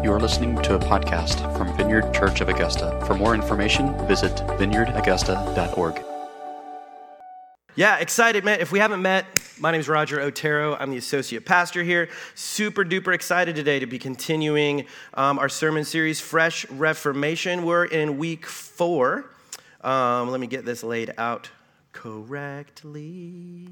You are listening to a podcast from Vineyard Church of Augusta. For more information, visit vineyardaugusta.org. Yeah, excited, man. If we haven't met, my name is Rodger Otero. I'm the associate pastor here. Super duper excited today to be continuing um, our sermon series, Fresh Reformation. We're in week four. Um, let me get this laid out correctly.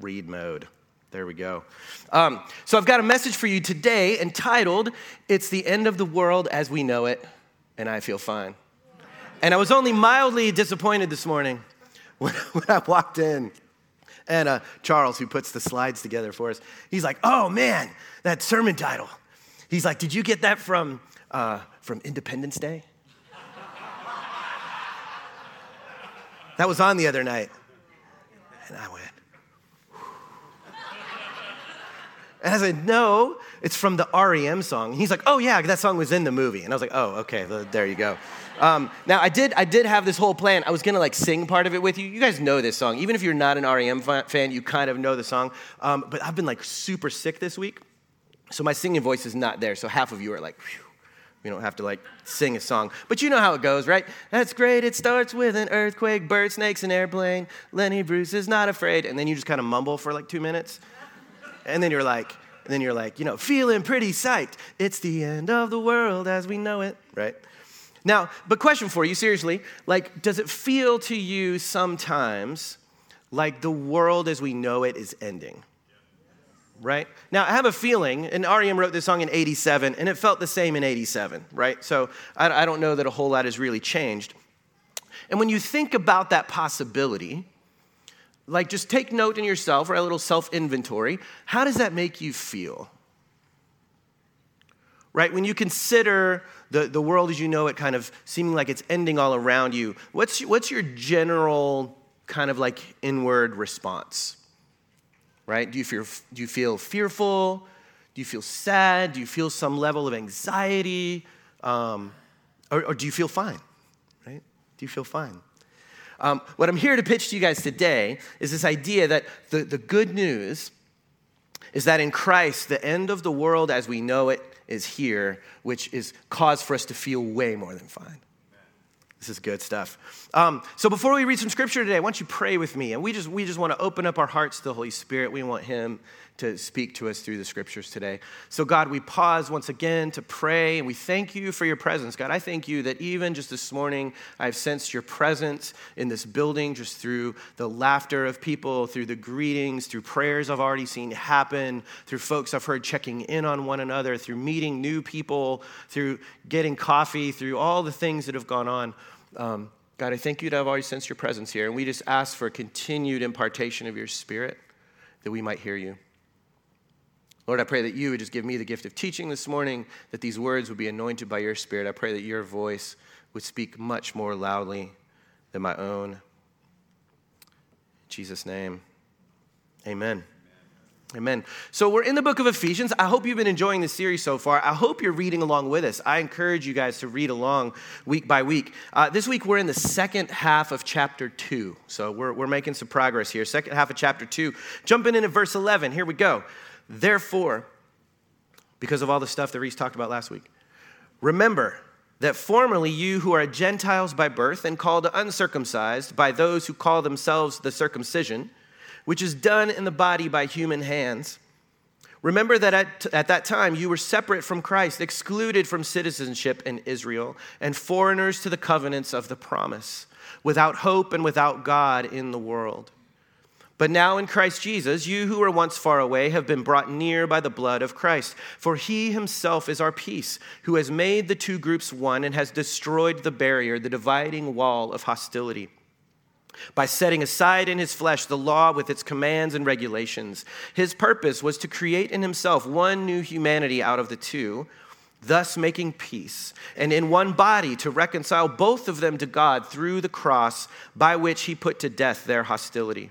Read mode. There we go. Um, so I've got a message for you today entitled, It's the End of the World as We Know It, and I Feel Fine. And I was only mildly disappointed this morning when, when I walked in. And uh, Charles, who puts the slides together for us, he's like, oh man, that sermon title. He's like, did you get that from, uh, from Independence Day? that was on the other night. And I went, And I said, no, it's from the REM song. He's like, oh yeah, that song was in the movie. And I was like, oh, okay, there you go. Um, now I did, I did have this whole plan. I was gonna like sing part of it with you. You guys know this song. Even if you're not an REM fan, you kind of know the song. Um, but I've been like super sick this week. So my singing voice is not there. So half of you are like, Phew. We don't have to like sing a song. But you know how it goes, right? That's great. It starts with an earthquake, bird, snakes, an airplane. Lenny Bruce is not afraid. And then you just kind of mumble for like two minutes. And then you're like, and then you're like, you know, feeling pretty psyched. It's the end of the world as we know it, right? Now, but question for you, seriously, like, does it feel to you sometimes like the world as we know it is ending? Right? Now, I have a feeling, and REM wrote this song in 87, and it felt the same in 87, right? So I, I don't know that a whole lot has really changed. And when you think about that possibility, like, just take note in yourself or a little self inventory. How does that make you feel? Right? When you consider the, the world as you know it kind of seeming like it's ending all around you, what's, what's your general kind of like inward response? Right? Do you, feel, do you feel fearful? Do you feel sad? Do you feel some level of anxiety? Um, or, or do you feel fine? Right? Do you feel fine? Um, what I'm here to pitch to you guys today is this idea that the, the good news is that in Christ, the end of the world as we know it is here, which is cause for us to feel way more than fine. This is good stuff. Um, so before we read some scripture today, I want you pray with me. And we just, we just want to open up our hearts to the Holy Spirit. We want Him to speak to us through the scriptures today. So, God, we pause once again to pray and we thank you for your presence. God, I thank you that even just this morning, I've sensed your presence in this building just through the laughter of people, through the greetings, through prayers I've already seen happen, through folks I've heard checking in on one another, through meeting new people, through getting coffee, through all the things that have gone on. Um, God, I thank you that I've already sensed your presence here. And we just ask for continued impartation of your spirit that we might hear you. Lord, I pray that you would just give me the gift of teaching this morning, that these words would be anointed by your Spirit. I pray that your voice would speak much more loudly than my own. In Jesus' name, amen. Amen. So we're in the book of Ephesians. I hope you've been enjoying the series so far. I hope you're reading along with us. I encourage you guys to read along week by week. Uh, this week we're in the second half of chapter two. So we're, we're making some progress here. Second half of chapter two. Jumping into verse 11. Here we go. Therefore, because of all the stuff that Reese talked about last week, remember that formerly you who are Gentiles by birth and called uncircumcised by those who call themselves the circumcision, which is done in the body by human hands, remember that at, at that time you were separate from Christ, excluded from citizenship in Israel, and foreigners to the covenants of the promise, without hope and without God in the world. But now in Christ Jesus, you who were once far away have been brought near by the blood of Christ. For he himself is our peace, who has made the two groups one and has destroyed the barrier, the dividing wall of hostility. By setting aside in his flesh the law with its commands and regulations, his purpose was to create in himself one new humanity out of the two, thus making peace, and in one body to reconcile both of them to God through the cross, by which he put to death their hostility.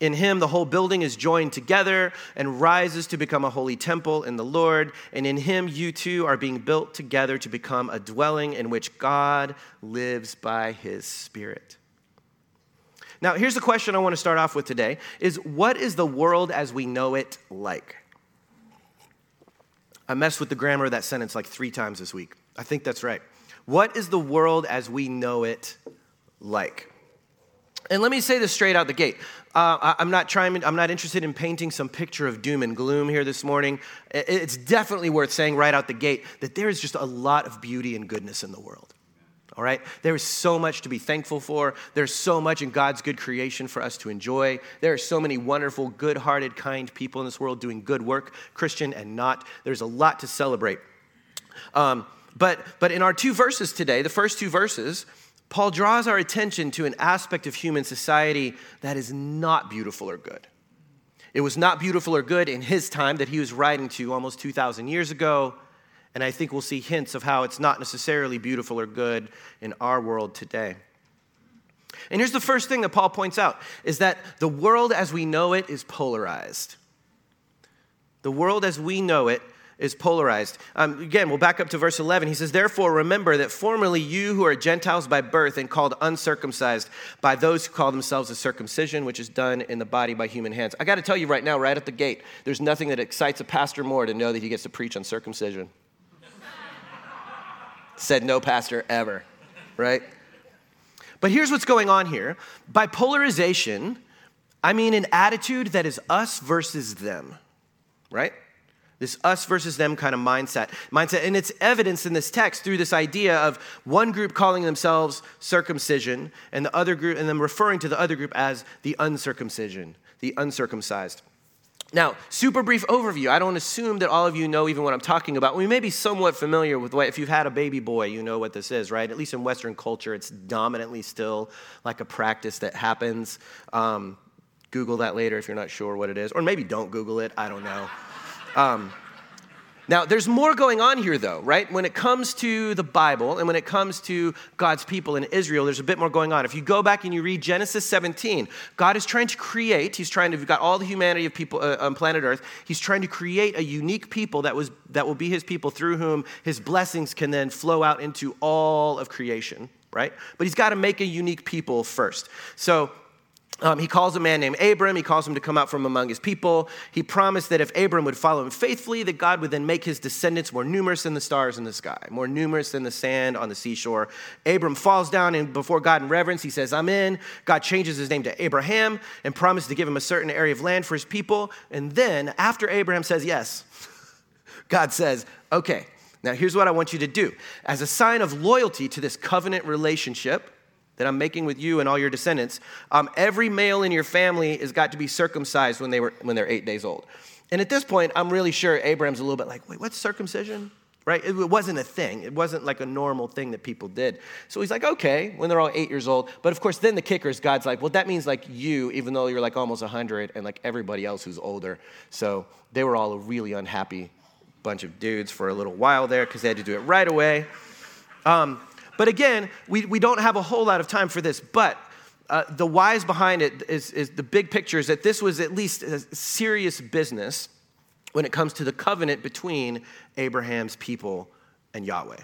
In him, the whole building is joined together and rises to become a holy temple in the Lord. And in him, you too are being built together to become a dwelling in which God lives by his Spirit. Now, here's the question I want to start off with today is what is the world as we know it like? I messed with the grammar of that sentence like three times this week. I think that's right. What is the world as we know it like? And let me say this straight out the gate. Uh, I'm not trying. I'm not interested in painting some picture of doom and gloom here this morning. It's definitely worth saying right out the gate that there is just a lot of beauty and goodness in the world. All right? There is so much to be thankful for. There's so much in God's good creation for us to enjoy. There are so many wonderful, good hearted, kind people in this world doing good work, Christian and not. There's a lot to celebrate. Um, but, but in our two verses today, the first two verses, Paul draws our attention to an aspect of human society that is not beautiful or good. It was not beautiful or good in his time that he was writing to almost 2,000 years ago. And I think we'll see hints of how it's not necessarily beautiful or good in our world today. And here's the first thing that Paul points out is that the world as we know it is polarized. The world as we know it is polarized. Um, again, we'll back up to verse 11. He says, Therefore, remember that formerly you who are Gentiles by birth and called uncircumcised by those who call themselves a circumcision, which is done in the body by human hands. I got to tell you right now, right at the gate, there's nothing that excites a pastor more to know that he gets to preach on circumcision said no pastor ever, right? But here's what's going on here. By polarization, I mean an attitude that is us versus them, right? This us versus them kind of mindset. Mindset, and it's evidence in this text through this idea of one group calling themselves circumcision and the other group, and then referring to the other group as the uncircumcision, the uncircumcised. Now, super brief overview. I don't assume that all of you know even what I'm talking about. We may be somewhat familiar with what, if you've had a baby boy, you know what this is, right? At least in Western culture, it's dominantly still like a practice that happens. Um, Google that later if you're not sure what it is, or maybe don't Google it. I don't know. Um, now, there's more going on here, though, right? When it comes to the Bible and when it comes to God's people in Israel, there's a bit more going on. If you go back and you read Genesis 17, God is trying to create, He's trying to, He's got all the humanity of people uh, on planet Earth, He's trying to create a unique people that, was, that will be His people through whom His blessings can then flow out into all of creation, right? But He's got to make a unique people first. So, um, he calls a man named Abram. He calls him to come out from among his people. He promised that if Abram would follow him faithfully, that God would then make his descendants more numerous than the stars in the sky, more numerous than the sand on the seashore. Abram falls down and before God in reverence. He says, I'm in. God changes his name to Abraham and promises to give him a certain area of land for his people. And then, after Abraham says yes, God says, Okay, now here's what I want you to do. As a sign of loyalty to this covenant relationship, that I'm making with you and all your descendants, um, every male in your family has got to be circumcised when, they were, when they're eight days old. And at this point, I'm really sure Abraham's a little bit like, wait, what's circumcision? Right? It wasn't a thing. It wasn't like a normal thing that people did. So he's like, okay, when they're all eight years old. But of course, then the kicker is God's like, well, that means like you, even though you're like almost 100, and like everybody else who's older. So they were all a really unhappy bunch of dudes for a little while there because they had to do it right away. Um, but again, we, we don't have a whole lot of time for this, but uh, the whys behind it is, is the big picture is that this was at least a serious business when it comes to the covenant between Abraham's people and Yahweh.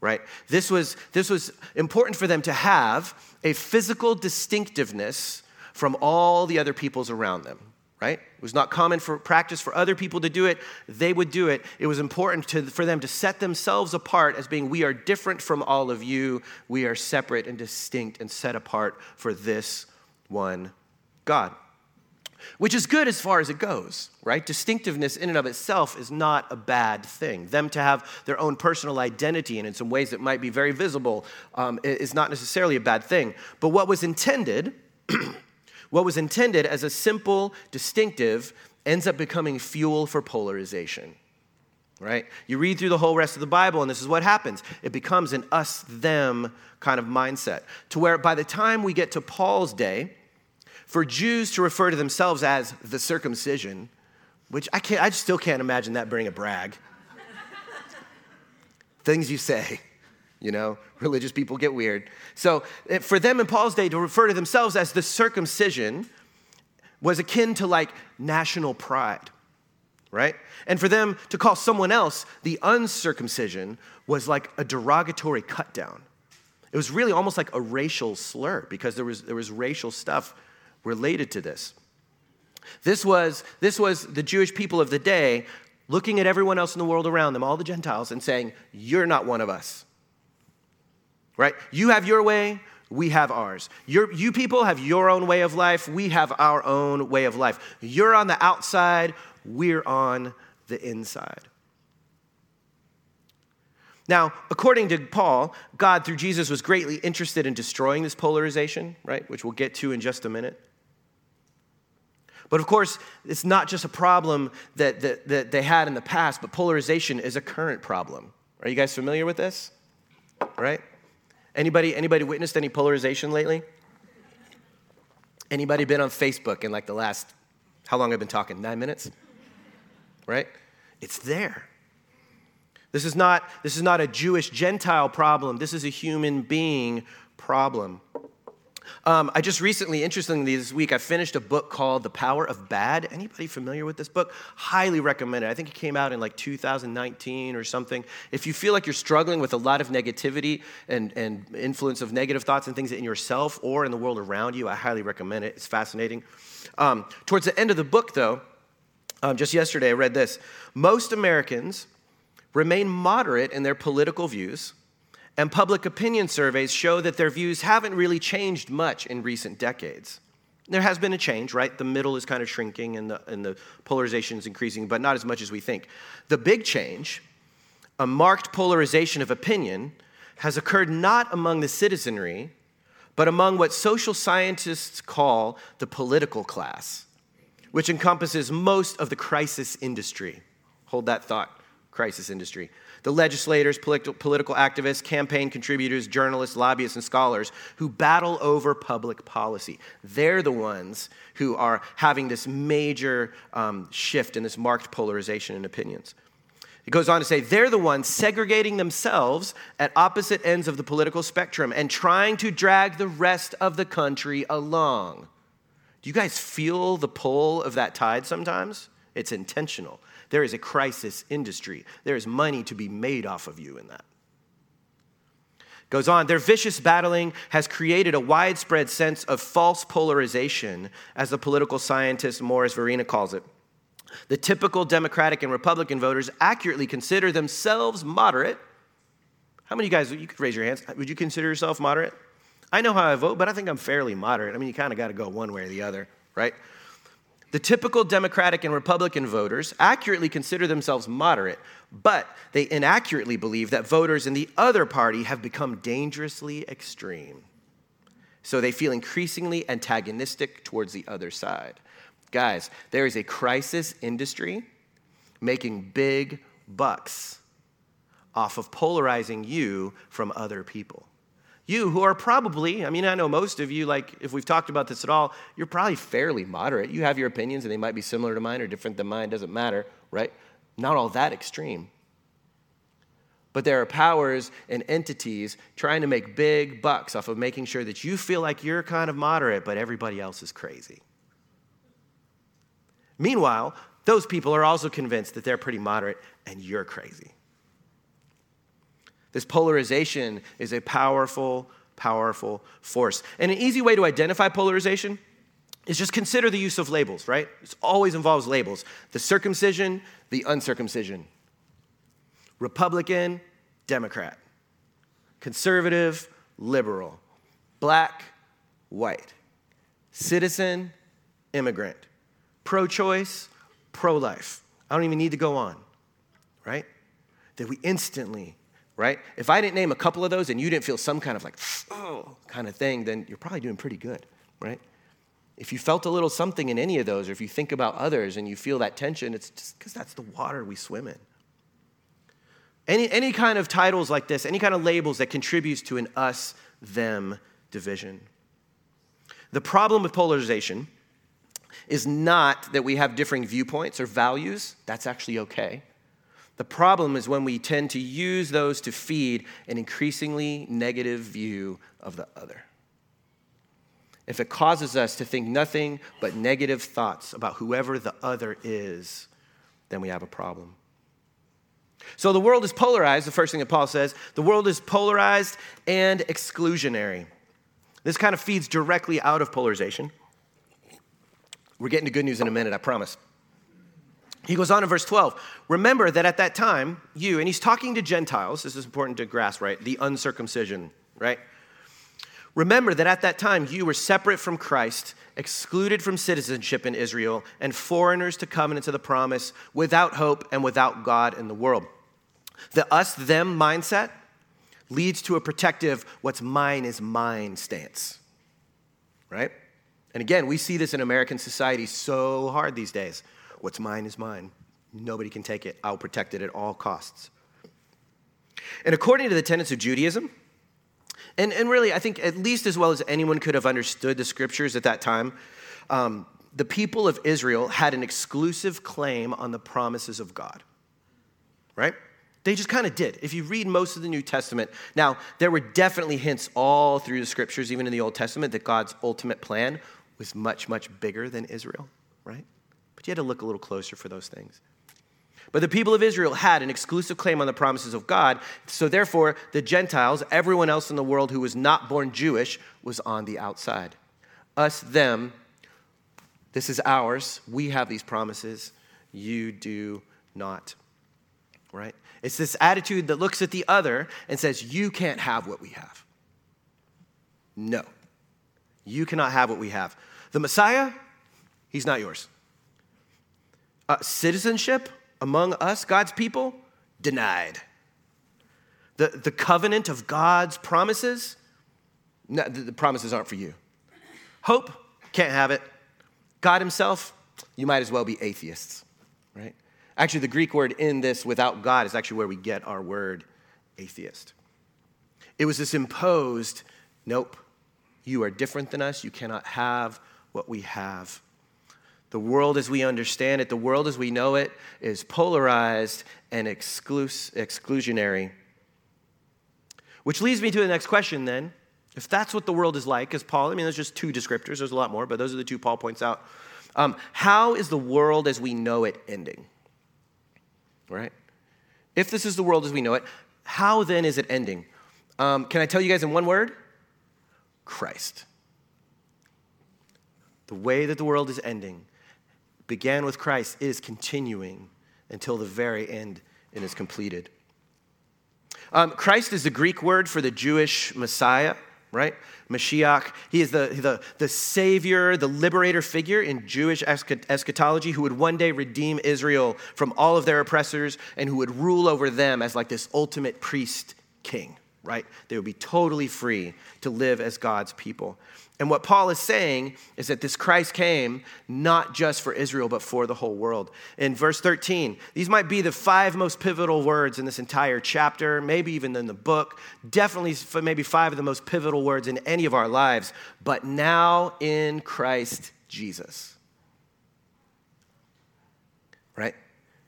Right? This was, this was important for them to have a physical distinctiveness from all the other peoples around them right? It was not common for practice for other people to do it. They would do it. It was important to, for them to set themselves apart as being, we are different from all of you. We are separate and distinct and set apart for this one God. Which is good as far as it goes, right? Distinctiveness in and of itself is not a bad thing. Them to have their own personal identity and in some ways that might be very visible um, is not necessarily a bad thing. But what was intended What was intended as a simple distinctive ends up becoming fuel for polarization. Right? You read through the whole rest of the Bible, and this is what happens. It becomes an us them kind of mindset, to where by the time we get to Paul's day, for Jews to refer to themselves as the circumcision, which I, can't, I still can't imagine that being a brag. Things you say, You know, religious people get weird. So eh, for them in Paul's day to refer to themselves as the circumcision was akin to like national pride, right? And for them to call someone else the uncircumcision was like a derogatory cut down. It was really almost like a racial slur because there was, there was racial stuff related to this. This was, this was the Jewish people of the day looking at everyone else in the world around them, all the Gentiles, and saying, You're not one of us. Right? You have your way, we have ours. You people have your own way of life, we have our own way of life. You're on the outside, we're on the inside. Now, according to Paul, God through Jesus was greatly interested in destroying this polarization, right? Which we'll get to in just a minute. But of course, it's not just a problem that, that, that they had in the past, but polarization is a current problem. Are you guys familiar with this? Right? Anybody, anybody witnessed any polarization lately? Anybody been on Facebook in like the last, how long I've been talking? Nine minutes? Right? It's there. This is not, this is not a Jewish Gentile problem. This is a human being problem. Um, I just recently, interestingly, this week, I finished a book called The Power of Bad. Anybody familiar with this book? Highly recommend it. I think it came out in like 2019 or something. If you feel like you're struggling with a lot of negativity and, and influence of negative thoughts and things in yourself or in the world around you, I highly recommend it. It's fascinating. Um, towards the end of the book, though, um, just yesterday, I read this. Most Americans remain moderate in their political views, and public opinion surveys show that their views haven't really changed much in recent decades. There has been a change, right? The middle is kind of shrinking and the, and the polarization is increasing, but not as much as we think. The big change, a marked polarization of opinion, has occurred not among the citizenry, but among what social scientists call the political class, which encompasses most of the crisis industry. Hold that thought crisis industry. The legislators, political, activists, campaign contributors, journalists, lobbyists, and scholars who battle over public policy. They're the ones who are having this major um, shift in this marked polarization in opinions. It goes on to say they're the ones segregating themselves at opposite ends of the political spectrum and trying to drag the rest of the country along. Do you guys feel the pull of that tide sometimes? It's intentional. There is a crisis industry. There is money to be made off of you in that. Goes on, their vicious battling has created a widespread sense of false polarization, as the political scientist Morris Fiorina calls it. The typical Democratic and Republican voters accurately consider themselves moderate. How many of you guys, you could raise your hands, would you consider yourself moderate? I know how I vote, but I think I'm fairly moderate. I mean, you kind of got to go one way or the other, right? The typical Democratic and Republican voters accurately consider themselves moderate, but they inaccurately believe that voters in the other party have become dangerously extreme. So they feel increasingly antagonistic towards the other side. Guys, there is a crisis industry making big bucks off of polarizing you from other people. You who are probably, I mean, I know most of you, like, if we've talked about this at all, you're probably fairly moderate. You have your opinions and they might be similar to mine or different than mine, doesn't matter, right? Not all that extreme. But there are powers and entities trying to make big bucks off of making sure that you feel like you're kind of moderate, but everybody else is crazy. Meanwhile, those people are also convinced that they're pretty moderate and you're crazy. This polarization is a powerful, powerful force. And an easy way to identify polarization is just consider the use of labels, right? It always involves labels the circumcision, the uncircumcision, Republican, Democrat, conservative, liberal, black, white, citizen, immigrant, pro choice, pro life. I don't even need to go on, right? That we instantly right? If I didn't name a couple of those and you didn't feel some kind of like, oh, kind of thing, then you're probably doing pretty good, right? If you felt a little something in any of those, or if you think about others and you feel that tension, it's just because that's the water we swim in. Any, any kind of titles like this, any kind of labels that contributes to an us them division. The problem with polarization is not that we have differing viewpoints or values, that's actually okay. The problem is when we tend to use those to feed an increasingly negative view of the other. If it causes us to think nothing but negative thoughts about whoever the other is, then we have a problem. So the world is polarized, the first thing that Paul says. The world is polarized and exclusionary. This kind of feeds directly out of polarization. We're getting to good news in a minute, I promise. He goes on in verse 12. Remember that at that time, you, and he's talking to Gentiles, this is important to grasp, right? The uncircumcision, right? Remember that at that time you were separate from Christ, excluded from citizenship in Israel, and foreigners to covenants of the promise, without hope and without God in the world. The us them mindset leads to a protective, what's mine is mine stance, right? And again, we see this in American society so hard these days. What's mine is mine. Nobody can take it. I'll protect it at all costs. And according to the tenets of Judaism, and, and really, I think at least as well as anyone could have understood the scriptures at that time, um, the people of Israel had an exclusive claim on the promises of God, right? They just kind of did. If you read most of the New Testament, now, there were definitely hints all through the scriptures, even in the Old Testament, that God's ultimate plan was much, much bigger than Israel, right? But you had to look a little closer for those things. But the people of Israel had an exclusive claim on the promises of God. So therefore, the Gentiles, everyone else in the world who was not born Jewish, was on the outside. Us, them, this is ours. We have these promises. You do not. Right? It's this attitude that looks at the other and says, You can't have what we have. No. You cannot have what we have. The Messiah, he's not yours. Uh, citizenship among us, God's people, denied. The, the covenant of God's promises, no, the, the promises aren't for you. Hope, can't have it. God Himself, you might as well be atheists, right? Actually, the Greek word in this, without God, is actually where we get our word atheist. It was this imposed, nope, you are different than us. You cannot have what we have. The world as we understand it, the world as we know it, is polarized and exclus- exclusionary. Which leads me to the next question then. If that's what the world is like, as Paul, I mean, there's just two descriptors, there's a lot more, but those are the two Paul points out. Um, how is the world as we know it ending? Right? If this is the world as we know it, how then is it ending? Um, can I tell you guys in one word? Christ. The way that the world is ending began with Christ is continuing until the very end and is completed. Um, Christ is the Greek word for the Jewish Messiah, right? Mashiach. He is the, the, the savior, the liberator figure in Jewish eschatology who would one day redeem Israel from all of their oppressors and who would rule over them as like this ultimate priest king right? They would be totally free to live as God's people. And what Paul is saying is that this Christ came not just for Israel, but for the whole world. In verse 13, these might be the five most pivotal words in this entire chapter, maybe even in the book, definitely maybe five of the most pivotal words in any of our lives. But now in Christ Jesus. Right?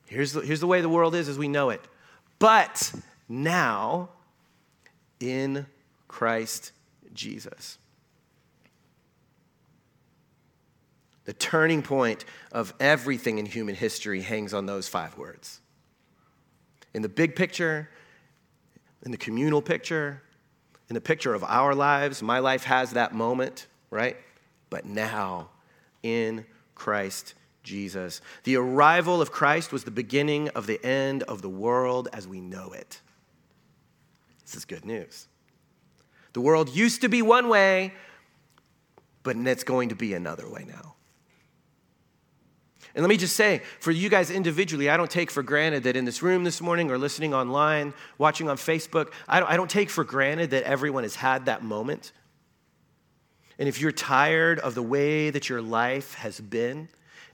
Here's the, here's the way the world is as we know it. But now in Christ Jesus. The turning point of everything in human history hangs on those five words. In the big picture, in the communal picture, in the picture of our lives, my life has that moment, right? But now, in Christ Jesus. The arrival of Christ was the beginning of the end of the world as we know it. This is good news. The world used to be one way, but it's going to be another way now. And let me just say, for you guys individually, I don't take for granted that in this room this morning or listening online, watching on Facebook, I don't, I don't take for granted that everyone has had that moment. And if you're tired of the way that your life has been,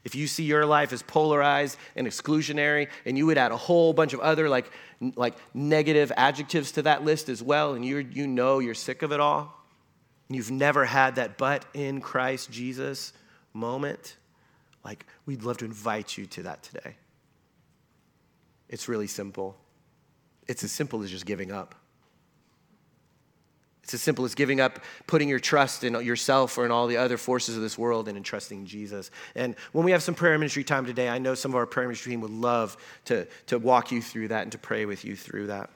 if you see your life as polarized and exclusionary, and you would add a whole bunch of other like, like negative adjectives to that list as well, and you you know you're sick of it all, and you've never had that but in Christ Jesus moment, like we'd love to invite you to that today. It's really simple. It's as simple as just giving up. It's as simple as giving up, putting your trust in yourself or in all the other forces of this world and entrusting Jesus. And when we have some prayer ministry time today, I know some of our prayer ministry team would love to, to walk you through that and to pray with you through that.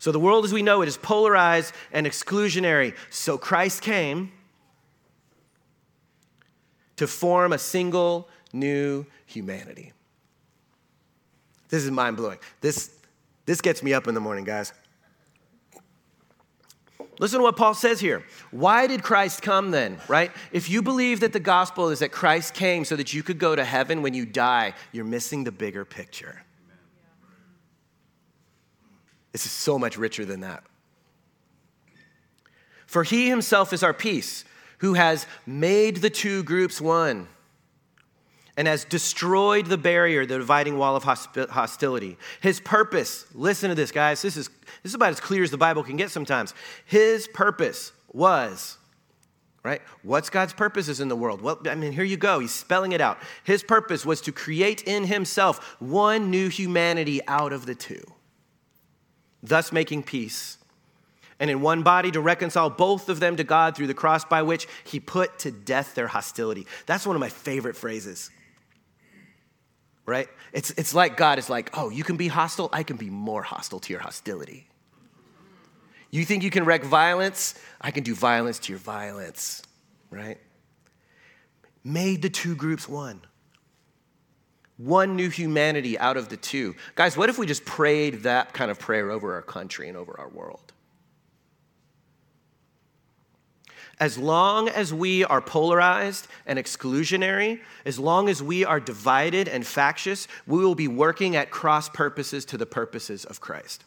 So the world as we know it is polarized and exclusionary. So Christ came to form a single new humanity. This is mind blowing. This, this gets me up in the morning, guys. Listen to what Paul says here. Why did Christ come then, right? If you believe that the gospel is that Christ came so that you could go to heaven when you die, you're missing the bigger picture. This is so much richer than that. For he himself is our peace, who has made the two groups one and has destroyed the barrier, the dividing wall of hostility. His purpose, listen to this, guys, this is, this is about as clear as the Bible can get sometimes. His purpose was, right? What's God's purposes in the world? Well, I mean, here you go. He's spelling it out. His purpose was to create in himself one new humanity out of the two, thus making peace. And in one body to reconcile both of them to God through the cross by which he put to death their hostility. That's one of my favorite phrases right? It's, it's like God is like, oh, you can be hostile, I can be more hostile to your hostility. You think you can wreak violence? I can do violence to your violence, right? Made the two groups one. One new humanity out of the two. Guys, what if we just prayed that kind of prayer over our country and over our world? As long as we are polarized and exclusionary, as long as we are divided and factious, we will be working at cross purposes to the purposes of Christ.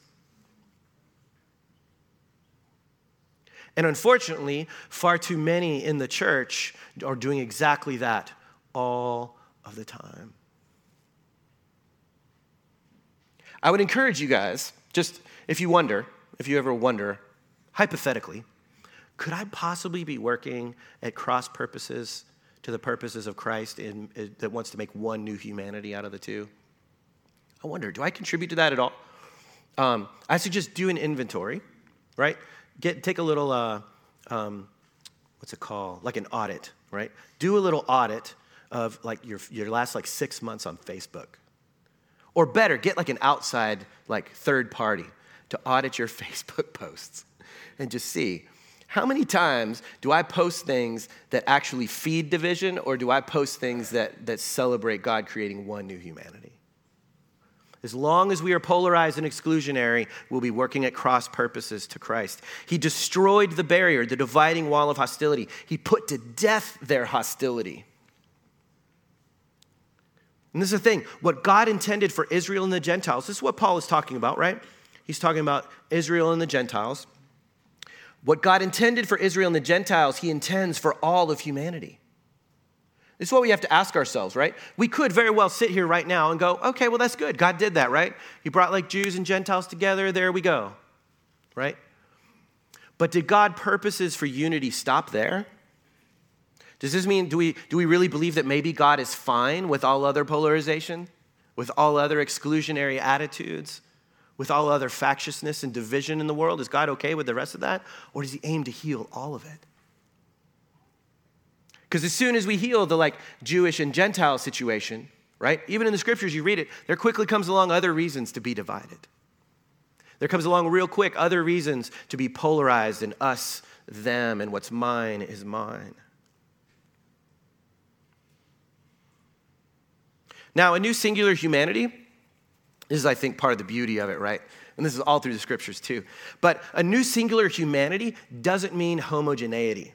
And unfortunately, far too many in the church are doing exactly that all of the time. I would encourage you guys, just if you wonder, if you ever wonder, hypothetically, could I possibly be working at cross purposes to the purposes of Christ in, in, that wants to make one new humanity out of the two? I wonder, do I contribute to that at all? Um, I suggest do an inventory, right? Get, take a little, uh, um, what's it called? Like an audit, right? Do a little audit of like your, your last like six months on Facebook. Or better, get like an outside, like third party to audit your Facebook posts and just see how many times do I post things that actually feed division, or do I post things that, that celebrate God creating one new humanity? As long as we are polarized and exclusionary, we'll be working at cross purposes to Christ. He destroyed the barrier, the dividing wall of hostility. He put to death their hostility. And this is the thing what God intended for Israel and the Gentiles, this is what Paul is talking about, right? He's talking about Israel and the Gentiles. What God intended for Israel and the Gentiles, He intends for all of humanity. This is what we have to ask ourselves, right? We could very well sit here right now and go, okay, well, that's good. God did that, right? He brought like Jews and Gentiles together. There we go, right? But did God purposes for unity stop there? Does this mean, do we, do we really believe that maybe God is fine with all other polarization, with all other exclusionary attitudes? With all other factiousness and division in the world? Is God okay with the rest of that? Or does he aim to heal all of it? Because as soon as we heal the like Jewish and Gentile situation, right? Even in the scriptures, you read it, there quickly comes along other reasons to be divided. There comes along real quick other reasons to be polarized in us, them, and what's mine is mine. Now, a new singular humanity this is, I think, part of the beauty of it, right? And this is all through the scriptures too. But a new singular humanity doesn't mean homogeneity,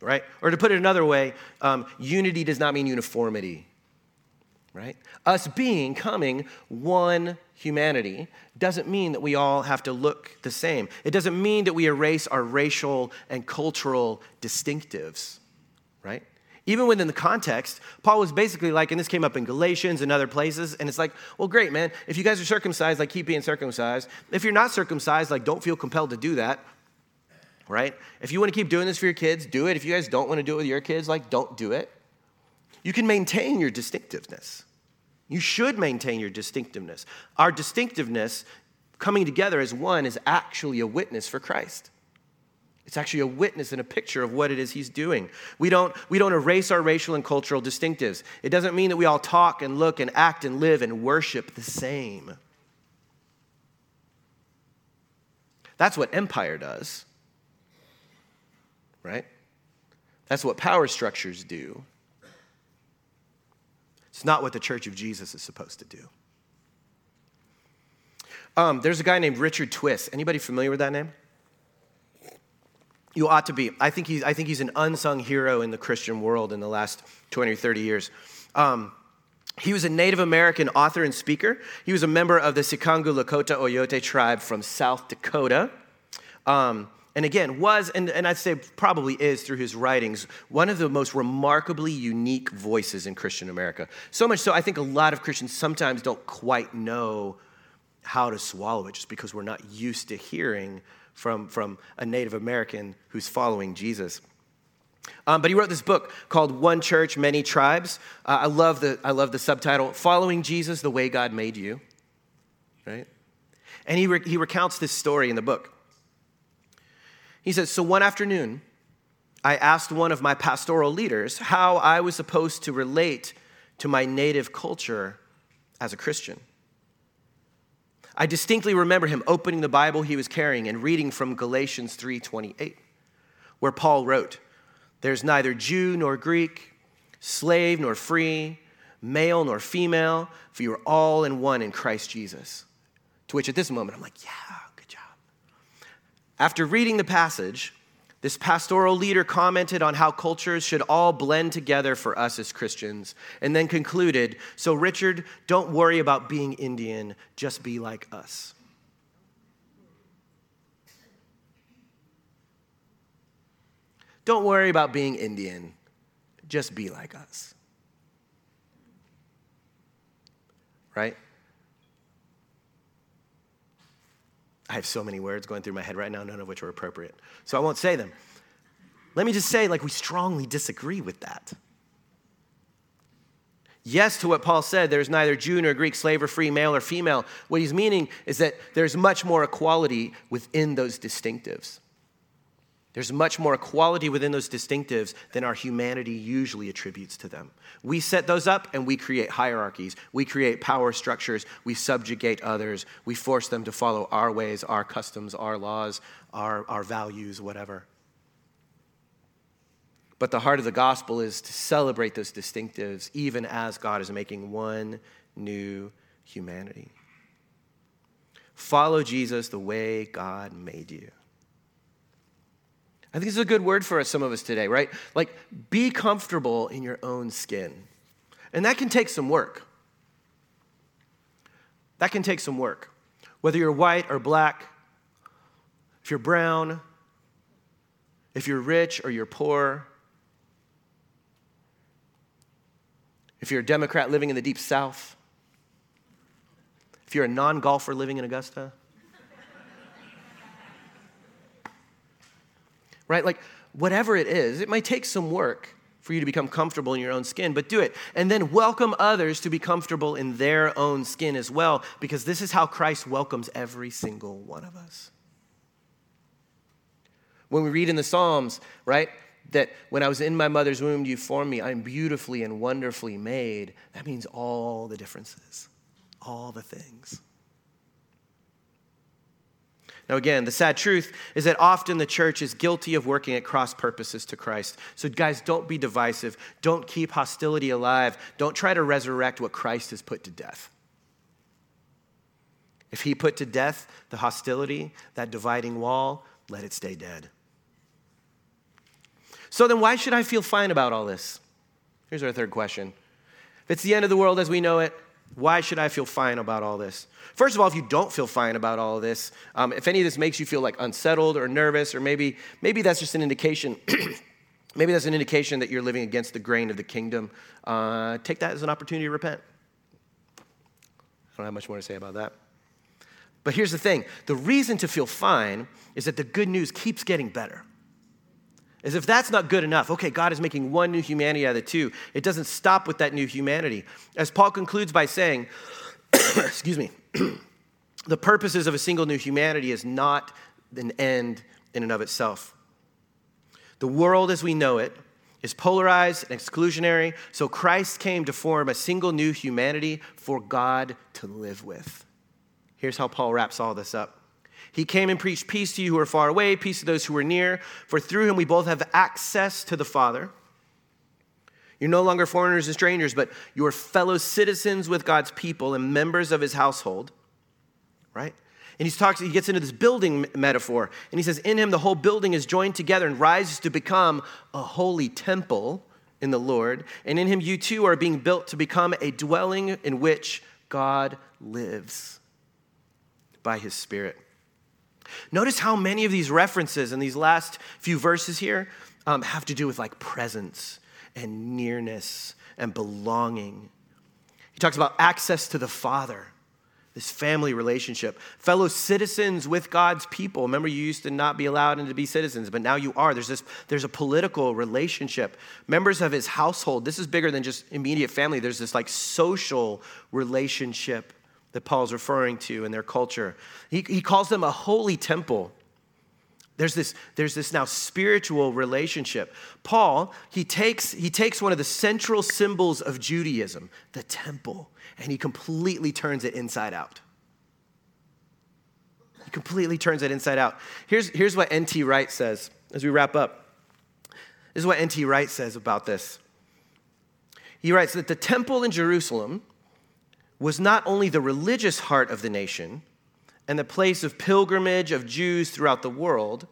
right? Or to put it another way, um, unity does not mean uniformity, right? Us being, coming one humanity doesn't mean that we all have to look the same. It doesn't mean that we erase our racial and cultural distinctives, right? Even within the context, Paul was basically like, and this came up in Galatians and other places, and it's like, well, great, man. If you guys are circumcised, like, keep being circumcised. If you're not circumcised, like, don't feel compelled to do that, right? If you want to keep doing this for your kids, do it. If you guys don't want to do it with your kids, like, don't do it. You can maintain your distinctiveness. You should maintain your distinctiveness. Our distinctiveness, coming together as one, is actually a witness for Christ. It's actually a witness and a picture of what it is he's doing. We don't, we don't erase our racial and cultural distinctives. It doesn't mean that we all talk and look and act and live and worship the same. That's what empire does, right? That's what power structures do. It's not what the Church of Jesus is supposed to do. Um, there's a guy named Richard Twiss. Anybody familiar with that name? You ought to be. I think he's, I think he's an unsung hero in the Christian world in the last 20 or 30 years. Um, he was a Native American author and speaker. He was a member of the Sicangu Lakota Oyate tribe from South Dakota. Um, and again, was, and, and I'd say probably is through his writings, one of the most remarkably unique voices in Christian America. So much so, I think a lot of Christians sometimes don't quite know how to swallow it just because we're not used to hearing from, from a Native American who's following Jesus. Um, but he wrote this book called One Church, Many Tribes. Uh, I, love the, I love the subtitle, Following Jesus the Way God Made You. Right? And he, re- he recounts this story in the book. He says, So one afternoon, I asked one of my pastoral leaders how I was supposed to relate to my native culture as a Christian. I distinctly remember him opening the Bible he was carrying and reading from Galatians 3:28, where Paul wrote, "There's neither Jew nor Greek, slave nor free, male nor female, for you are all in one in Christ Jesus." To which at this moment I'm like, "Yeah, good job." after reading the passage, this pastoral leader commented on how cultures should all blend together for us as Christians, and then concluded So, Richard, don't worry about being Indian, just be like us. Don't worry about being Indian, just be like us. Right? I have so many words going through my head right now, none of which are appropriate. So I won't say them. Let me just say, like, we strongly disagree with that. Yes, to what Paul said, there's neither Jew nor Greek, slave or free, male or female. What he's meaning is that there's much more equality within those distinctives. There's much more equality within those distinctives than our humanity usually attributes to them. We set those up and we create hierarchies. We create power structures. We subjugate others. We force them to follow our ways, our customs, our laws, our, our values, whatever. But the heart of the gospel is to celebrate those distinctives, even as God is making one new humanity. Follow Jesus the way God made you. I think this is a good word for us, some of us today, right? Like, be comfortable in your own skin. And that can take some work. That can take some work. Whether you're white or black, if you're brown, if you're rich or you're poor, if you're a Democrat living in the deep south, if you're a non golfer living in Augusta, right? Like, whatever it is, it might take some work for you to become comfortable in your own skin, but do it. And then welcome others to be comfortable in their own skin as well, because this is how Christ welcomes every single one of us. When we read in the Psalms, right, that when I was in my mother's womb, you formed me, I'm beautifully and wonderfully made, that means all the differences, all the things. Now, again, the sad truth is that often the church is guilty of working at cross purposes to Christ. So, guys, don't be divisive. Don't keep hostility alive. Don't try to resurrect what Christ has put to death. If he put to death the hostility, that dividing wall, let it stay dead. So, then why should I feel fine about all this? Here's our third question. If it's the end of the world as we know it, why should I feel fine about all this? First of all, if you don't feel fine about all of this, um, if any of this makes you feel like unsettled or nervous, or maybe, maybe that's just an indication, maybe that's an indication that you're living against the grain of the kingdom, uh, take that as an opportunity to repent. I don't have much more to say about that. But here's the thing the reason to feel fine is that the good news keeps getting better. As if that's not good enough. Okay, God is making one new humanity out of the two. It doesn't stop with that new humanity. As Paul concludes by saying, excuse me, the purposes of a single new humanity is not an end in and of itself. The world as we know it is polarized and exclusionary, so Christ came to form a single new humanity for God to live with. Here's how Paul wraps all this up. He came and preached peace to you who are far away, peace to those who are near, for through him we both have access to the Father. You're no longer foreigners and strangers, but you are fellow citizens with God's people and members of his household, right? And he talks, he gets into this building metaphor, and he says, In him the whole building is joined together and rises to become a holy temple in the Lord. And in him you too are being built to become a dwelling in which God lives by his Spirit. Notice how many of these references in these last few verses here um, have to do with like presence and nearness and belonging. He talks about access to the Father, this family relationship, fellow citizens with God's people. Remember, you used to not be allowed to be citizens, but now you are. There's this, there's a political relationship. Members of his household. This is bigger than just immediate family. There's this like social relationship that Paul's referring to in their culture. He, he calls them a holy temple. There's this, there's this now spiritual relationship. Paul, he takes, he takes one of the central symbols of Judaism, the temple, and he completely turns it inside out. He completely turns it inside out. Here's, here's what N.T. Wright says as we wrap up. This is what N.T. Wright says about this. He writes that the temple in Jerusalem was not only the religious heart of the nation and the place of pilgrimage of Jews throughout the world,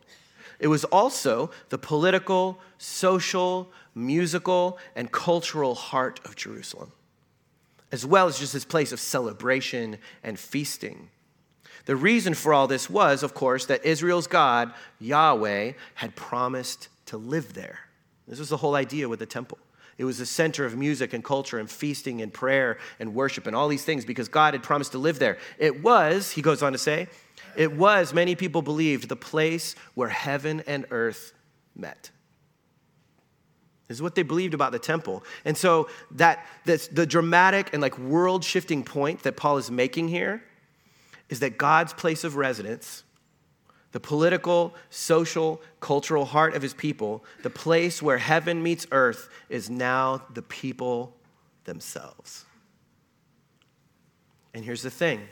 it was also the political, social, musical, and cultural heart of Jerusalem, as well as just this place of celebration and feasting. The reason for all this was, of course, that Israel's God, Yahweh, had promised to live there. This was the whole idea with the temple. It was the center of music and culture and feasting and prayer and worship and all these things because God had promised to live there. It was, he goes on to say, it was, many people believed, the place where heaven and earth met. This is what they believed about the temple. And so that the dramatic and like world shifting point that Paul is making here is that God's place of residence the political, social, cultural heart of his people, the place where heaven meets earth, is now the people themselves. And here's the thing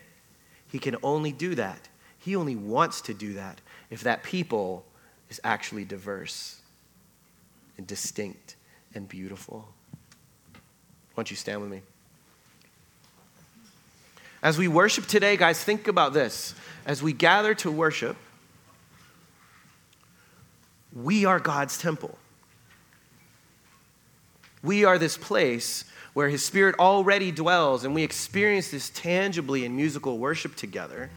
he can only do that. He only wants to do that if that people is actually diverse and distinct and beautiful. Why don't you stand with me? As we worship today, guys, think about this. As we gather to worship, we are God's temple. We are this place where His Spirit already dwells, and we experience this tangibly in musical worship together,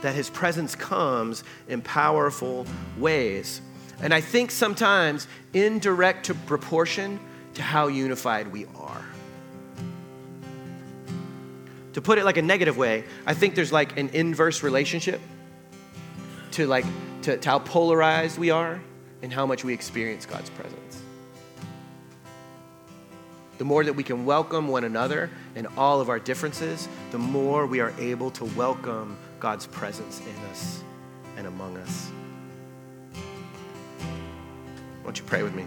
that His presence comes in powerful ways. And I think sometimes in direct proportion to how unified we are. To put it like a negative way, I think there's like an inverse relationship to like to, to how polarized we are and how much we experience God's presence. The more that we can welcome one another and all of our differences, the more we are able to welcome God's presence in us and among us. Won't you pray with me?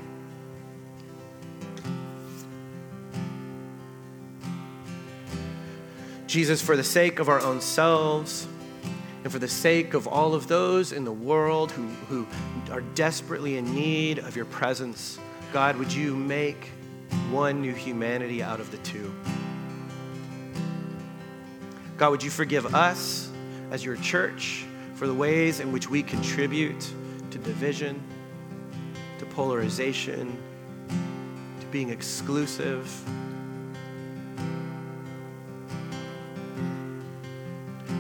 Jesus, for the sake of our own selves, and for the sake of all of those in the world who, who are desperately in need of your presence, God, would you make one new humanity out of the two? God, would you forgive us as your church for the ways in which we contribute to division, to polarization, to being exclusive?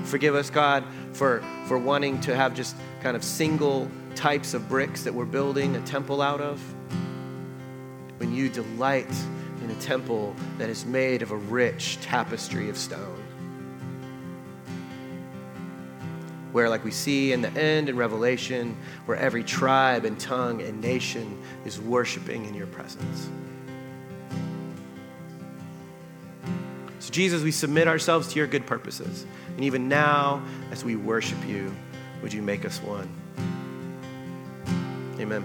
Forgive us, God, for, for wanting to have just kind of single types of bricks that we're building a temple out of. When you delight in a temple that is made of a rich tapestry of stone. where, like we see in the end in Revelation, where every tribe and tongue and nation is worshiping in your presence. So, Jesus, we submit ourselves to your good purposes. And even now, as we worship you, would you make us one? Amen.